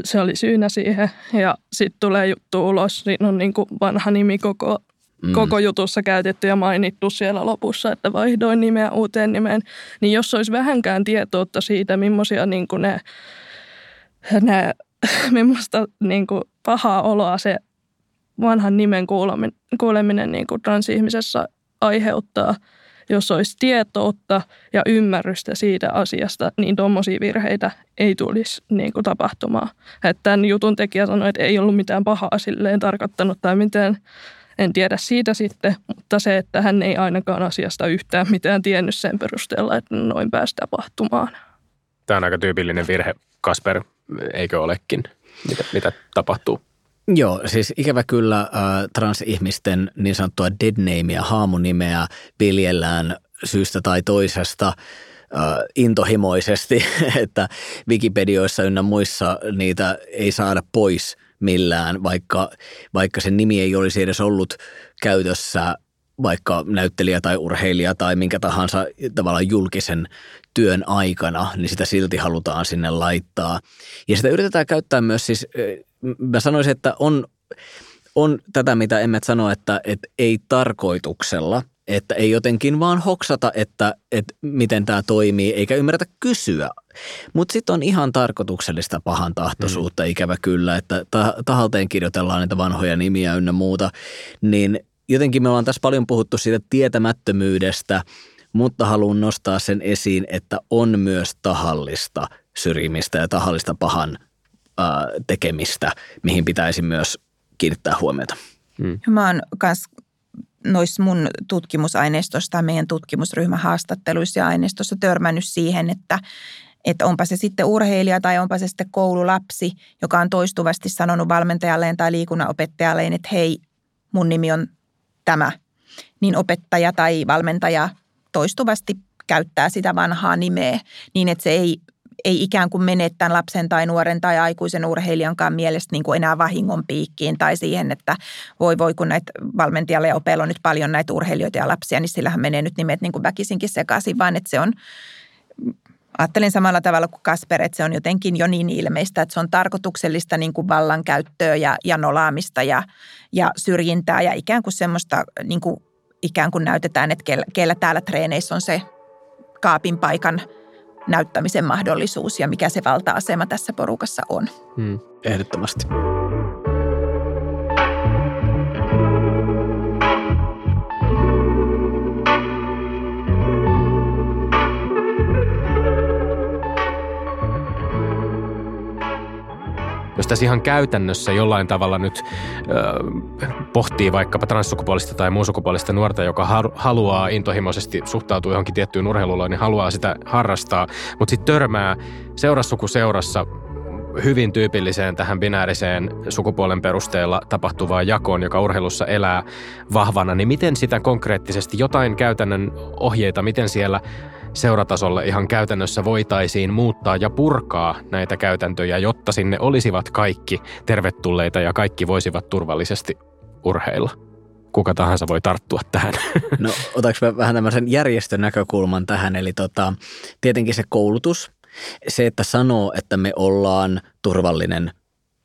se oli syynä siihen. Ja sitten tulee juttu ulos, siinä on niin kuin vanha nimi koko, mm. koko jutussa käytetty ja mainittu siellä lopussa, että vaihdoin nimeä uuteen nimeen. Niin jos olisi vähänkään tietoutta siitä, millaisia niin kuin ne, ne millaista niin kuin pahaa oloa se vanhan nimen kuuleminen, kuuleminen niin kuin transihmisessä aiheuttaa – jos olisi tietoutta ja ymmärrystä siitä asiasta, niin tuommoisia virheitä ei tulisi niin kuin tapahtumaan. Että tämän jutun tekijä sanoi, että ei ollut mitään pahaa silleen tarkoittanut tai mitään, en tiedä siitä sitten, mutta se, että hän ei ainakaan asiasta yhtään mitään tiennyt sen perusteella, että noin pääsi tapahtumaan. Tämä on aika tyypillinen virhe, Kasper, eikö olekin? Mitä, mitä tapahtuu? Joo, siis ikävä kyllä äh, transihmisten niin sanottua dead namea, haamunimeä viljellään syystä tai toisesta äh, intohimoisesti, että Wikipedioissa ynnä muissa niitä ei saada pois millään, vaikka, vaikka sen nimi ei olisi edes ollut käytössä vaikka näyttelijä tai urheilija tai minkä tahansa tavallaan julkisen työn aikana, niin sitä silti halutaan sinne laittaa. Ja sitä yritetään käyttää myös siis mä sanoisin, että on, on tätä, mitä Emmet sanoo, että, että ei tarkoituksella, että ei jotenkin vaan hoksata, että, että miten tämä toimii, eikä ymmärretä kysyä. Mutta sitten on ihan tarkoituksellista pahan tahtoisuutta, mm. ikävä kyllä, että tahalteen kirjoitellaan niitä vanhoja nimiä ynnä muuta. Niin jotenkin me ollaan tässä paljon puhuttu siitä tietämättömyydestä, mutta haluan nostaa sen esiin, että on myös tahallista syrjimistä ja tahallista pahan tekemistä, mihin pitäisi myös kiinnittää huomiota. Hmm. Mä oon myös noissa mun tutkimusaineistosta, meidän tutkimusryhmähaastatteluissa ja aineistossa törmännyt siihen, että, että onpa se sitten urheilija tai onpa se sitten koululapsi, joka on toistuvasti sanonut valmentajalleen tai liikunnanopettajalleen, että hei, mun nimi on tämä, niin opettaja tai valmentaja toistuvasti käyttää sitä vanhaa nimeä niin, että se ei ei ikään kuin mene tämän lapsen tai nuoren tai aikuisen urheilijankaan mielestä niin kuin enää vahingon piikkiin tai siihen, että voi voi kun näitä valmentajalle ja opeilla on nyt paljon näitä urheilijoita ja lapsia, niin sillähän menee nyt nimet niin kuin väkisinkin sekaisin, vaan että se on Ajattelen samalla tavalla kuin Kasper, että se on jotenkin jo niin ilmeistä, että se on tarkoituksellista niin kuin vallankäyttöä ja, ja nolaamista ja, ja syrjintää ja ikään kuin semmoista niin kuin ikään kuin näytetään, että kellä, kellä täällä treeneissä on se kaapin paikan – näyttämisen mahdollisuus ja mikä se valta-asema tässä porukassa on. Hmm, ehdottomasti. Tässä ihan käytännössä jollain tavalla nyt ö, pohtii vaikkapa transsukupuolista tai muunsukupuolista nuorta, joka haluaa intohimoisesti suhtautua johonkin tiettyyn urheiluun, niin haluaa sitä harrastaa, mutta sitten törmää seurassukuseurassa hyvin tyypilliseen tähän binääriseen sukupuolen perusteella tapahtuvaan jakoon, joka urheilussa elää vahvana, niin miten sitä konkreettisesti, jotain käytännön ohjeita, miten siellä seuratasolle ihan käytännössä voitaisiin muuttaa ja purkaa näitä käytäntöjä, jotta sinne olisivat kaikki tervetulleita ja kaikki voisivat turvallisesti urheilla? Kuka tahansa voi tarttua tähän. No otaks vähän tämmöisen järjestön näkökulman tähän, eli tota, tietenkin se koulutus, se, että sanoo, että me ollaan turvallinen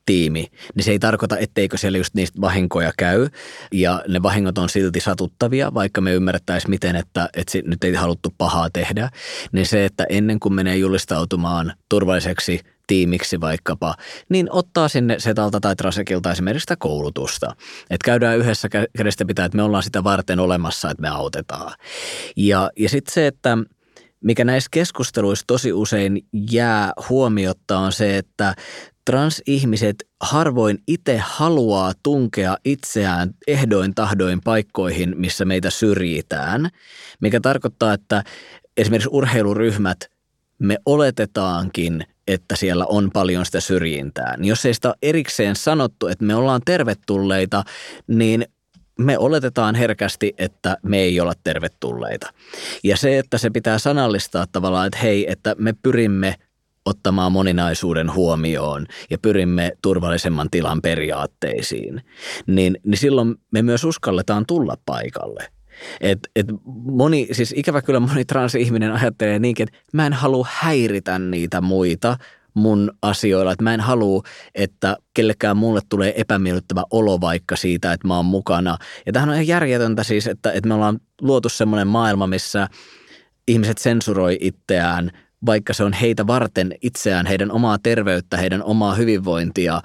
tiimi, niin se ei tarkoita, etteikö siellä just niistä vahinkoja käy. Ja ne vahingot on silti satuttavia, vaikka me ymmärrettäisiin miten, että, että nyt ei haluttu pahaa tehdä. Niin se, että ennen kuin menee julistautumaan turvalliseksi tiimiksi vaikkapa, niin ottaa sinne Setalta tai Trasekilta esimerkiksi sitä koulutusta. Että käydään yhdessä kädestä pitää, että me ollaan sitä varten olemassa, että me autetaan. Ja, ja sitten se, että – mikä näissä keskusteluissa tosi usein jää huomiotta on se, että transihmiset harvoin itse haluaa tunkea itseään ehdoin tahdoin paikkoihin, missä meitä syrjitään, mikä tarkoittaa, että esimerkiksi urheiluryhmät, me oletetaankin, että siellä on paljon sitä syrjintää. Niin jos ei sitä ole erikseen sanottu, että me ollaan tervetulleita, niin me oletetaan herkästi, että me ei olla tervetulleita. Ja se, että se pitää sanallistaa tavallaan, että hei, että me pyrimme ottamaan moninaisuuden huomioon ja pyrimme turvallisemman tilan periaatteisiin, niin, niin silloin me myös uskalletaan tulla paikalle. Et, et moni, siis ikävä kyllä moni transihminen ajattelee niinkin, että mä en halua häiritä niitä muita, mun asioilla. Että mä en halua, että kellekään mulle tulee epämiellyttävä olo vaikka siitä, että mä oon mukana. Ja tämähän on ihan järjetöntä siis, että, että me ollaan luotu semmoinen maailma, missä ihmiset sensuroi itseään, vaikka se on heitä varten itseään, heidän omaa terveyttä, heidän omaa hyvinvointia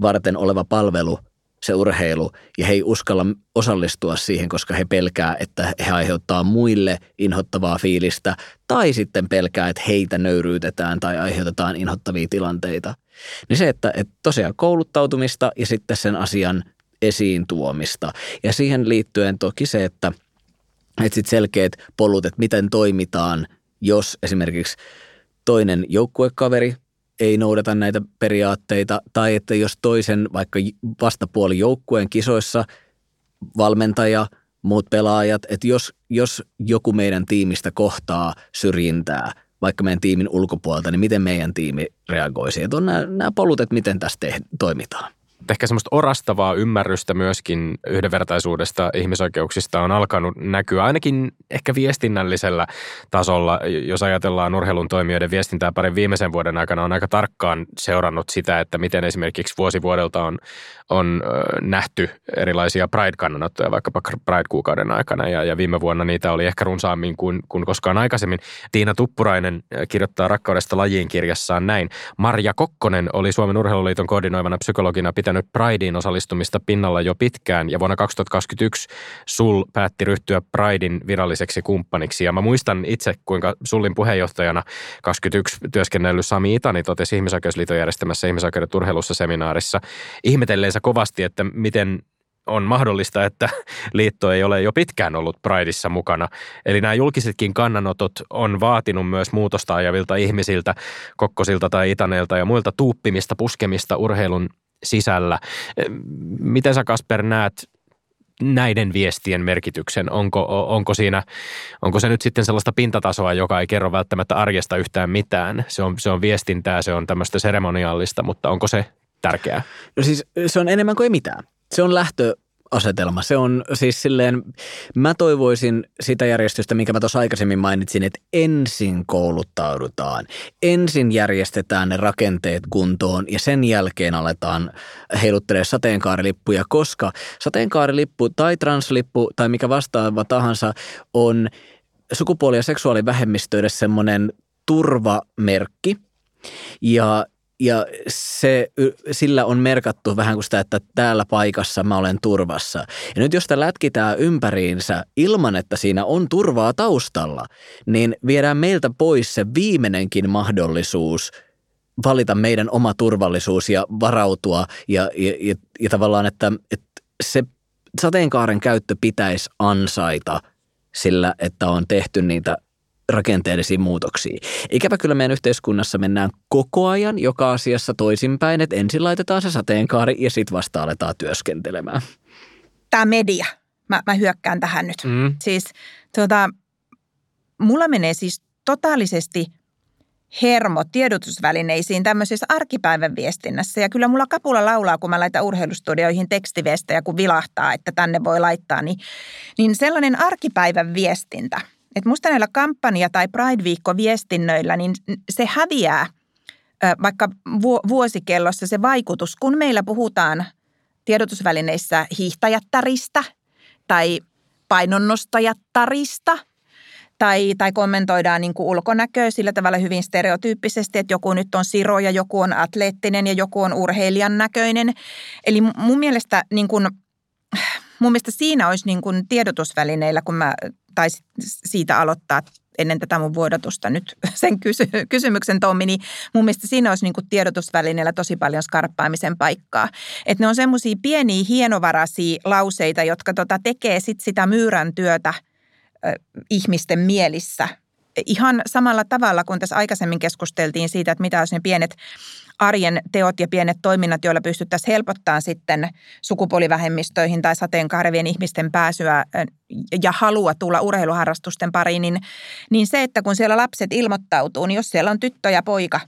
varten oleva palvelu – se urheilu ja he ei uskalla osallistua siihen, koska he pelkää, että he aiheuttaa muille inhottavaa fiilistä tai sitten pelkää, että heitä nöyryytetään tai aiheutetaan inhottavia tilanteita. Niin se, että, että tosiaan kouluttautumista ja sitten sen asian esiin tuomista. Ja siihen liittyen toki se, että, että sitten selkeät polut, että miten toimitaan, jos esimerkiksi toinen joukkuekaveri ei noudata näitä periaatteita, tai että jos toisen vaikka vastapuoli joukkueen kisoissa valmentaja, muut pelaajat, että jos, jos joku meidän tiimistä kohtaa syrjintää, vaikka meidän tiimin ulkopuolelta, niin miten meidän tiimi reagoisi. Että on nämä, nämä polut, että miten tässä te, toimitaan ehkä semmoista orastavaa ymmärrystä myöskin yhdenvertaisuudesta ihmisoikeuksista on alkanut näkyä ainakin ehkä viestinnällisellä tasolla. Jos ajatellaan urheilun toimijoiden viestintää parin viimeisen vuoden aikana, on aika tarkkaan seurannut sitä, että miten esimerkiksi vuosi vuodelta on, on nähty erilaisia Pride-kannanottoja vaikkapa Pride-kuukauden aikana ja, ja viime vuonna niitä oli ehkä runsaammin kuin, kuin koskaan aikaisemmin. Tiina Tuppurainen kirjoittaa Rakkaudesta lajiin kirjassaan näin. Marja Kokkonen oli Suomen Urheiluliiton koordinoivana psykologina pitänyt Prideen osallistumista pinnalla jo pitkään ja vuonna 2021 Sul päätti ryhtyä Pridein viralliseksi kumppaniksi. Ja mä muistan itse, kuinka Sullin puheenjohtajana 21 työskennellyt Sami Itani totesi Ihmisoikeusliiton järjestämässä ihmisoikeudet urheilussa seminaarissa ihmetelleensä kovasti, että miten on mahdollista, että liitto ei ole jo pitkään ollut Prideissa mukana. Eli nämä julkisetkin kannanotot on vaatinut myös muutosta ajavilta ihmisiltä, Kokkosilta tai Itaneilta ja muilta tuuppimista, puskemista urheilun sisällä. Miten sä Kasper näet näiden viestien merkityksen? Onko, onko, siinä, onko se nyt sitten sellaista pintatasoa, joka ei kerro välttämättä arjesta yhtään mitään? Se on, se on viestintää, se on tämmöistä seremoniallista, mutta onko se tärkeää? No siis se on enemmän kuin mitään. Se on lähtö asetelma. Se on siis silleen, mä toivoisin sitä järjestystä, minkä mä tuossa aikaisemmin mainitsin, että ensin kouluttaudutaan. Ensin järjestetään ne rakenteet kuntoon ja sen jälkeen aletaan heiluttelemaan sateenkaarilippuja, koska sateenkaarilippu tai translippu tai mikä vastaava tahansa on sukupuoli- ja seksuaalivähemmistöille semmoinen turvamerkki. Ja ja se, sillä on merkattu vähän kuin sitä, että täällä paikassa mä olen turvassa. Ja nyt jos sitä lätkitään ympäriinsä ilman, että siinä on turvaa taustalla, niin viedään meiltä pois se viimeinenkin mahdollisuus valita meidän oma turvallisuus ja varautua ja, ja, ja, ja tavallaan, että, että se sateenkaaren käyttö pitäisi ansaita sillä, että on tehty niitä rakenteellisia muutoksia. Ikävä kyllä meidän yhteiskunnassa mennään koko ajan joka asiassa toisinpäin, että ensin laitetaan se sateenkaari ja sitten vasta aletaan työskentelemään. Tämä media, mä, mä hyökkään tähän nyt. Mm. Siis tuota, mulla menee siis totaalisesti hermo tiedotusvälineisiin tämmöisessä arkipäivän viestinnässä. Ja kyllä mulla kapula laulaa, kun mä laitan urheilustudioihin tekstivestejä, kun vilahtaa, että tänne voi laittaa. Niin, niin sellainen arkipäivän viestintä – että musta näillä kampanja- tai Pride-viikko-viestinnöillä, niin se häviää vaikka vuosikellossa se vaikutus, kun meillä puhutaan tiedotusvälineissä hiihtäjättäristä tai painonnostajattarista tai, tai kommentoidaan niin kuin ulkonäköä sillä tavalla hyvin stereotyyppisesti, että joku nyt on siro ja joku on atleettinen ja joku on urheilijan näköinen. Eli mun mielestä, niin kuin, mun mielestä siinä olisi niin kuin tiedotusvälineillä, kun mä tai siitä aloittaa ennen tätä mun vuodatusta nyt sen kysy- kysymyksen Tommi, niin mun mielestä siinä olisi niin tiedotusvälineellä tosi paljon skarppaamisen paikkaa. Että ne on semmoisia pieniä hienovaraisia lauseita, jotka tota tekee sit sitä myyrän työtä ihmisten mielissä – ihan samalla tavalla kuin tässä aikaisemmin keskusteltiin siitä, että mitä olisi ne pienet arjen teot ja pienet toiminnat, joilla pystyttäisiin helpottamaan sitten sukupuolivähemmistöihin tai sateenkaarevien ihmisten pääsyä ja halua tulla urheiluharrastusten pariin, niin, niin se, että kun siellä lapset ilmoittautuu, niin jos siellä on tyttö ja poika,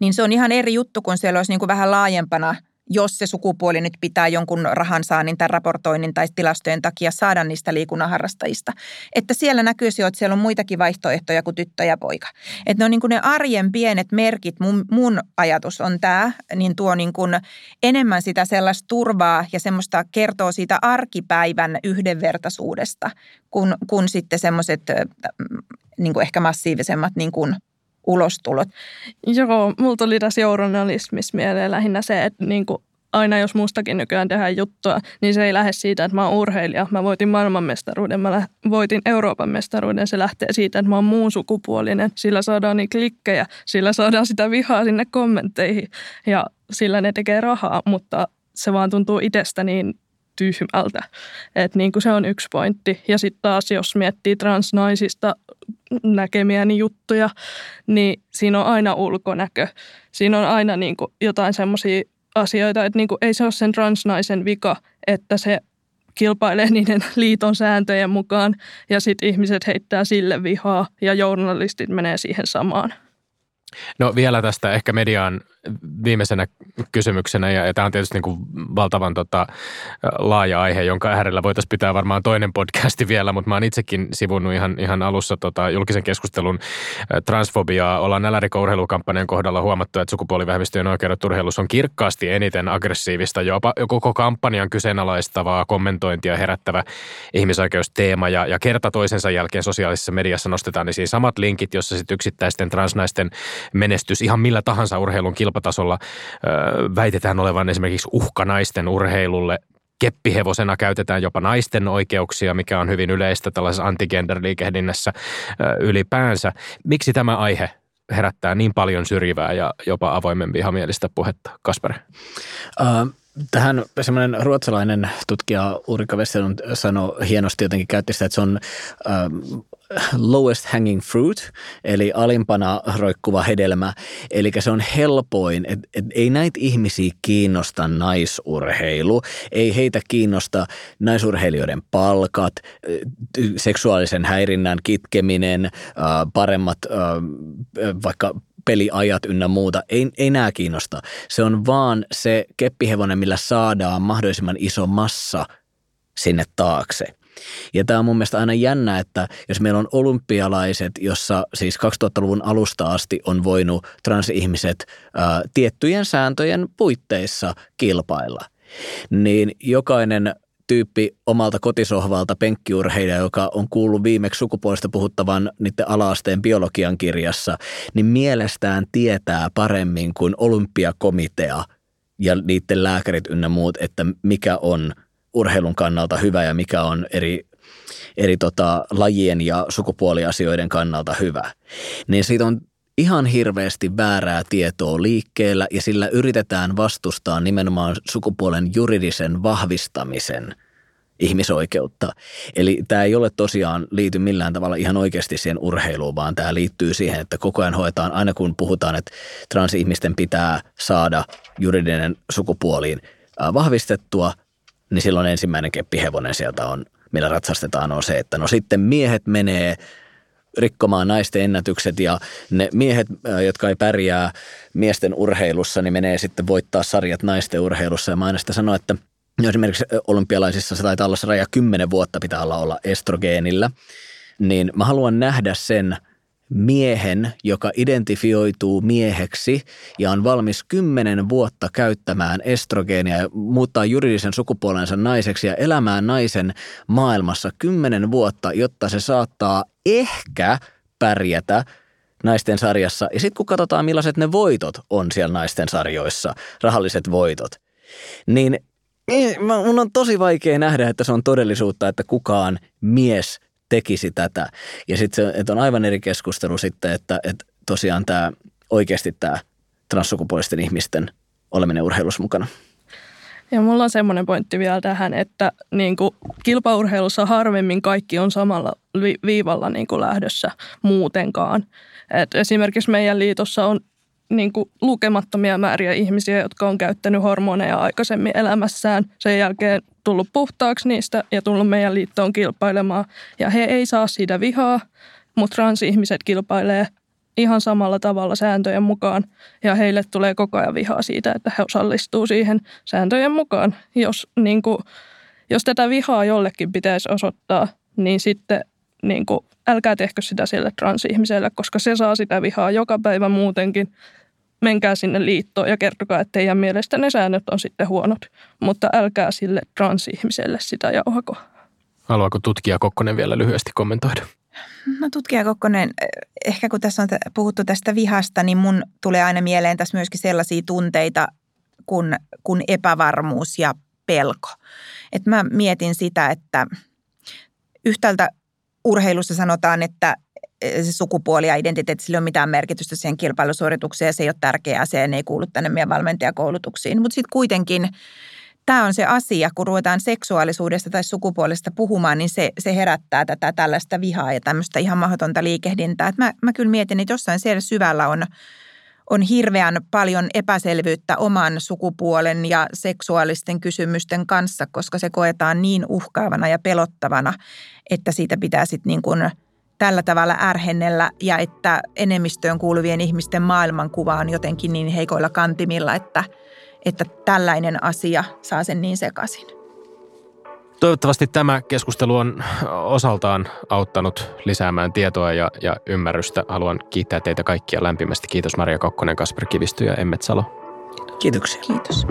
niin se on ihan eri juttu, kun siellä olisi niin kuin vähän laajempana – jos se sukupuoli nyt pitää jonkun rahansaannin tai raportoinnin tai tilastojen takia saada niistä liikunnan harrastajista. Että siellä näkyisi jo, että siellä on muitakin vaihtoehtoja kuin tyttö ja poika. Että ne on niin kuin ne arjen pienet merkit, mun, mun ajatus on tämä, niin tuo niin kuin enemmän sitä sellaista turvaa ja semmoista kertoo siitä arkipäivän yhdenvertaisuudesta, kun, kun sitten semmoiset niin kuin ehkä massiivisemmat niin kuin ulostulot. Joo, mulla tuli tässä journalismissa mieleen lähinnä se, että niin kuin aina jos mustakin nykyään tehdään juttua, niin se ei lähde siitä, että mä oon urheilija. Mä voitin maailmanmestaruuden, mä voitin Euroopan mestaruuden. Se lähtee siitä, että mä oon muun sukupuolinen. Sillä saadaan niin klikkejä, sillä saadaan sitä vihaa sinne kommentteihin ja sillä ne tekee rahaa, mutta se vaan tuntuu itsestä niin tyhmältä. Että niin kuin se on yksi pointti. Ja sitten taas, jos miettii transnaisista näkemiäni juttuja, niin siinä on aina ulkonäkö. Siinä on aina niin kuin jotain semmoisia asioita, että niin kuin ei se ole sen transnaisen vika, että se kilpailee niiden liiton sääntöjen mukaan ja sitten ihmiset heittää sille vihaa ja journalistit menee siihen samaan. No vielä tästä ehkä mediaan viimeisenä kysymyksenä, ja, ja tämä on tietysti niin kuin valtavan tota, laaja aihe, jonka äärellä voitaisiin pitää varmaan toinen podcasti vielä, mutta mä oon itsekin sivunnut ihan, ihan alussa tota, julkisen keskustelun transfobiaa. Ollaan nälärikourheilukampanjan kohdalla huomattu, että sukupuolivähemmistöjen oikeudet urheilussa on kirkkaasti eniten aggressiivista, jopa koko kampanjan kyseenalaistavaa kommentointia herättävä ihmisoikeusteema, ja, ja kerta toisensa jälkeen sosiaalisessa mediassa nostetaan niin samat linkit, jossa sitten yksittäisten transnaisten menestys ihan millä tahansa urheilun kilpatasolla väitetään olevan esimerkiksi uhka naisten urheilulle. Keppihevosena käytetään jopa naisten oikeuksia, mikä on hyvin yleistä tällaisessa antigender-liikehdinnässä ylipäänsä. Miksi tämä aihe herättää niin paljon syrjivää ja jopa avoimen vihamielistä puhetta? Kasper? Tähän semmoinen ruotsalainen tutkija Urika Westerlund sanoi hienosti jotenkin käytti sitä, että se on lowest hanging fruit, eli alimpana roikkuva hedelmä. Eli se on helpoin, että et ei näitä ihmisiä kiinnosta naisurheilu, ei heitä kiinnosta naisurheilijoiden palkat, seksuaalisen häirinnän kitkeminen, paremmat vaikka peliajat ynnä muuta. Ei, nämä kiinnosta. Se on vaan se keppihevonen, millä saadaan mahdollisimman iso massa sinne taakse. Ja tämä on mun mielestä aina jännä, että jos meillä on olympialaiset, jossa siis 2000-luvun alusta asti on voinut transihmiset ää, tiettyjen sääntöjen puitteissa kilpailla, niin jokainen tyyppi omalta kotisohvalta penkkiurheilija, joka on kuullut viimeksi sukupuolesta puhuttavan niiden alaasteen biologian kirjassa, niin mielestään tietää paremmin kuin olympiakomitea ja niiden lääkärit ynnä muut, että mikä on urheilun kannalta hyvä ja mikä on eri, eri tota, lajien ja sukupuoliasioiden kannalta hyvä. Niin siitä on ihan hirveästi väärää tietoa liikkeellä ja sillä yritetään vastustaa nimenomaan sukupuolen juridisen vahvistamisen ihmisoikeutta. Eli tämä ei ole tosiaan liity millään tavalla ihan oikeasti siihen urheiluun, vaan tämä liittyy siihen, että koko ajan hoetaan, aina kun puhutaan, että transihmisten pitää saada juridinen sukupuoliin vahvistettua, niin silloin ensimmäinen keppihevonen sieltä on, millä ratsastetaan, on se, että no sitten miehet menee rikkomaan naisten ennätykset ja ne miehet, jotka ei pärjää miesten urheilussa, niin menee sitten voittaa sarjat naisten urheilussa. Ja mä aina sitä sanon, että esimerkiksi olympialaisissa se taitaa olla se raja 10 vuotta pitää olla, olla estrogeenillä, niin mä haluan nähdä sen – miehen, joka identifioituu mieheksi ja on valmis kymmenen vuotta käyttämään estrogeenia ja muuttaa juridisen sukupuolensa naiseksi ja elämään naisen maailmassa kymmenen vuotta, jotta se saattaa ehkä pärjätä naisten sarjassa. Ja sitten kun katsotaan, millaiset ne voitot on siellä naisten sarjoissa, rahalliset voitot, niin mun on tosi vaikea nähdä, että se on todellisuutta, että kukaan mies tekisi tätä. Ja sitten on aivan eri keskustelu sitten, että, että tosiaan tämä oikeasti tämä transsukupuolisten ihmisten oleminen urheilussa mukana. Ja mulla on semmoinen pointti vielä tähän, että niin kuin kilpaurheilussa harvemmin kaikki on samalla viivalla niin kuin lähdössä muutenkaan. Et esimerkiksi meidän liitossa on niin kuin lukemattomia määriä ihmisiä, jotka on käyttänyt hormoneja aikaisemmin elämässään. Sen jälkeen tullut puhtaaksi niistä ja tullut meidän liittoon kilpailemaan. Ja he ei saa siitä vihaa, mutta transihmiset kilpailee ihan samalla tavalla sääntöjen mukaan. Ja heille tulee koko ajan vihaa siitä, että he osallistuu siihen sääntöjen mukaan. Jos, niin kuin, jos tätä vihaa jollekin pitäisi osoittaa, niin sitten niin kuin, älkää tehkö sitä sille transihmiselle, koska se saa sitä vihaa joka päivä muutenkin menkää sinne liittoon ja kertokaa, että teidän mielestä ne säännöt on sitten huonot. Mutta älkää sille transihmiselle sitä jauhako. Haluaako tutkija Kokkonen vielä lyhyesti kommentoida? No tutkija Kokkonen, ehkä kun tässä on puhuttu tästä vihasta, niin mun tulee aina mieleen tässä myöskin sellaisia tunteita kuin, kuin epävarmuus ja pelko. Et mä mietin sitä, että yhtäältä urheilussa sanotaan, että se sukupuoli ja identiteetti, sillä ei ole mitään merkitystä siihen kilpailusuoritukseen ja se ei ole tärkeä asia ja ne ei kuulu tänne meidän valmentajakoulutuksiin. Mutta sitten kuitenkin tämä on se asia, kun ruvetaan seksuaalisuudesta tai sukupuolesta puhumaan, niin se, se herättää tätä tällaista vihaa ja tämmöistä ihan mahdotonta liikehdintää. Et mä, mä kyllä mietin, että jossain siellä syvällä on, on hirveän paljon epäselvyyttä oman sukupuolen ja seksuaalisten kysymysten kanssa, koska se koetaan niin uhkaavana ja pelottavana, että siitä pitää sitten niin kuin – tällä tavalla ärhennellä ja että enemmistöön kuuluvien ihmisten maailmankuva on jotenkin niin heikoilla kantimilla, että, että tällainen asia saa sen niin sekaisin. Toivottavasti tämä keskustelu on osaltaan auttanut lisäämään tietoa ja, ja ymmärrystä. Haluan kiittää teitä kaikkia lämpimästi. Kiitos Maria Kokkonen, Kasper Kivistö ja Emmet Salo. Kiitoksia. Kiitos.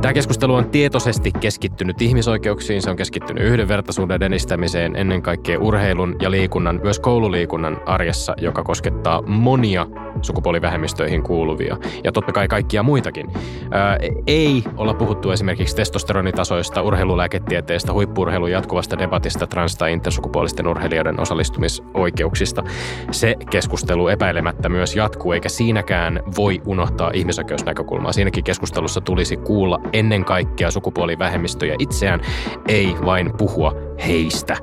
Tämä keskustelu on tietoisesti keskittynyt ihmisoikeuksiin, se on keskittynyt yhdenvertaisuuden edistämiseen, ennen kaikkea urheilun ja liikunnan, myös koululiikunnan arjessa, joka koskettaa monia sukupuolivähemmistöihin kuuluvia ja totta kai kaikkia muitakin. Ää, ei olla puhuttu esimerkiksi testosteronitasoista, urheilulääketieteestä, huippurheilun jatkuvasta debatista trans- tai intersukupuolisten urheilijoiden osallistumisoikeuksista. Se keskustelu epäilemättä myös jatkuu, eikä siinäkään voi unohtaa ihmisoikeusnäkökulmaa. Siinäkin keskustelussa tulisi kuulla ennen kaikkea sukupuolivähemmistöjä itseään, ei vain puhua heistä.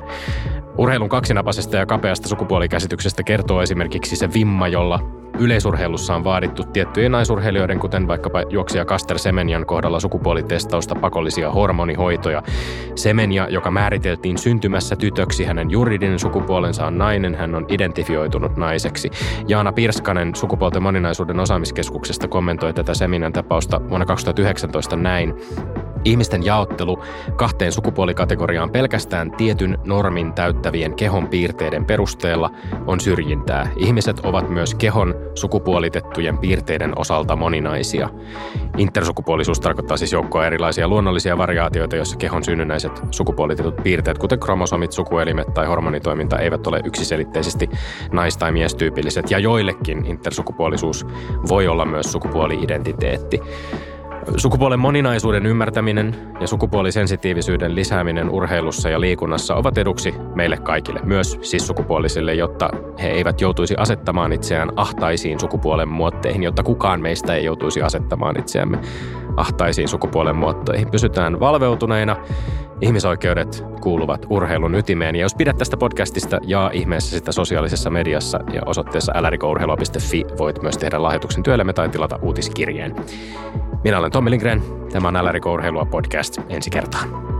Urheilun kaksinapaisesta ja kapeasta sukupuolikäsityksestä kertoo esimerkiksi se vimma, jolla yleisurheilussa on vaadittu tiettyjen naisurheilijoiden, kuten vaikkapa juoksija Kaster Semenjan kohdalla sukupuolitestausta pakollisia hormonihoitoja. Semenia, joka määriteltiin syntymässä tytöksi, hänen juridinen sukupuolensa on nainen, hän on identifioitunut naiseksi. Jaana Pirskanen sukupuolten moninaisuuden osaamiskeskuksesta kommentoi tätä Semenian tapausta vuonna 2019 näin. Ihmisten jaottelu kahteen sukupuolikategoriaan pelkästään tietyn normin täyttävien kehon piirteiden perusteella on syrjintää. Ihmiset ovat myös kehon sukupuolitettujen piirteiden osalta moninaisia. Intersukupuolisuus tarkoittaa siis joukkoa erilaisia luonnollisia variaatioita, joissa kehon synnynnäiset sukupuolitetut piirteet, kuten kromosomit, sukuelimet tai hormonitoiminta, eivät ole yksiselitteisesti nais- tai miestyypilliset, ja joillekin intersukupuolisuus voi olla myös sukupuoli-identiteetti. Sukupuolen moninaisuuden ymmärtäminen ja sukupuolisensitiivisyyden lisääminen urheilussa ja liikunnassa ovat eduksi meille kaikille, myös sissukupuolisille, jotta he eivät joutuisi asettamaan itseään ahtaisiin sukupuolen muotteihin, jotta kukaan meistä ei joutuisi asettamaan itseämme ahtaisiin sukupuolen muottoihin. Pysytään valveutuneina, ihmisoikeudet kuuluvat urheilun ytimeen. Ja jos pidät tästä podcastista, ja ihmeessä sitä sosiaalisessa mediassa ja osoitteessa älärikourheilua.fi voit myös tehdä lahjoituksen työllemme tai tilata uutiskirjeen. Minä olen Tommi Lindgren. Tämä on Älärikourheilua podcast. Ensi kertaan.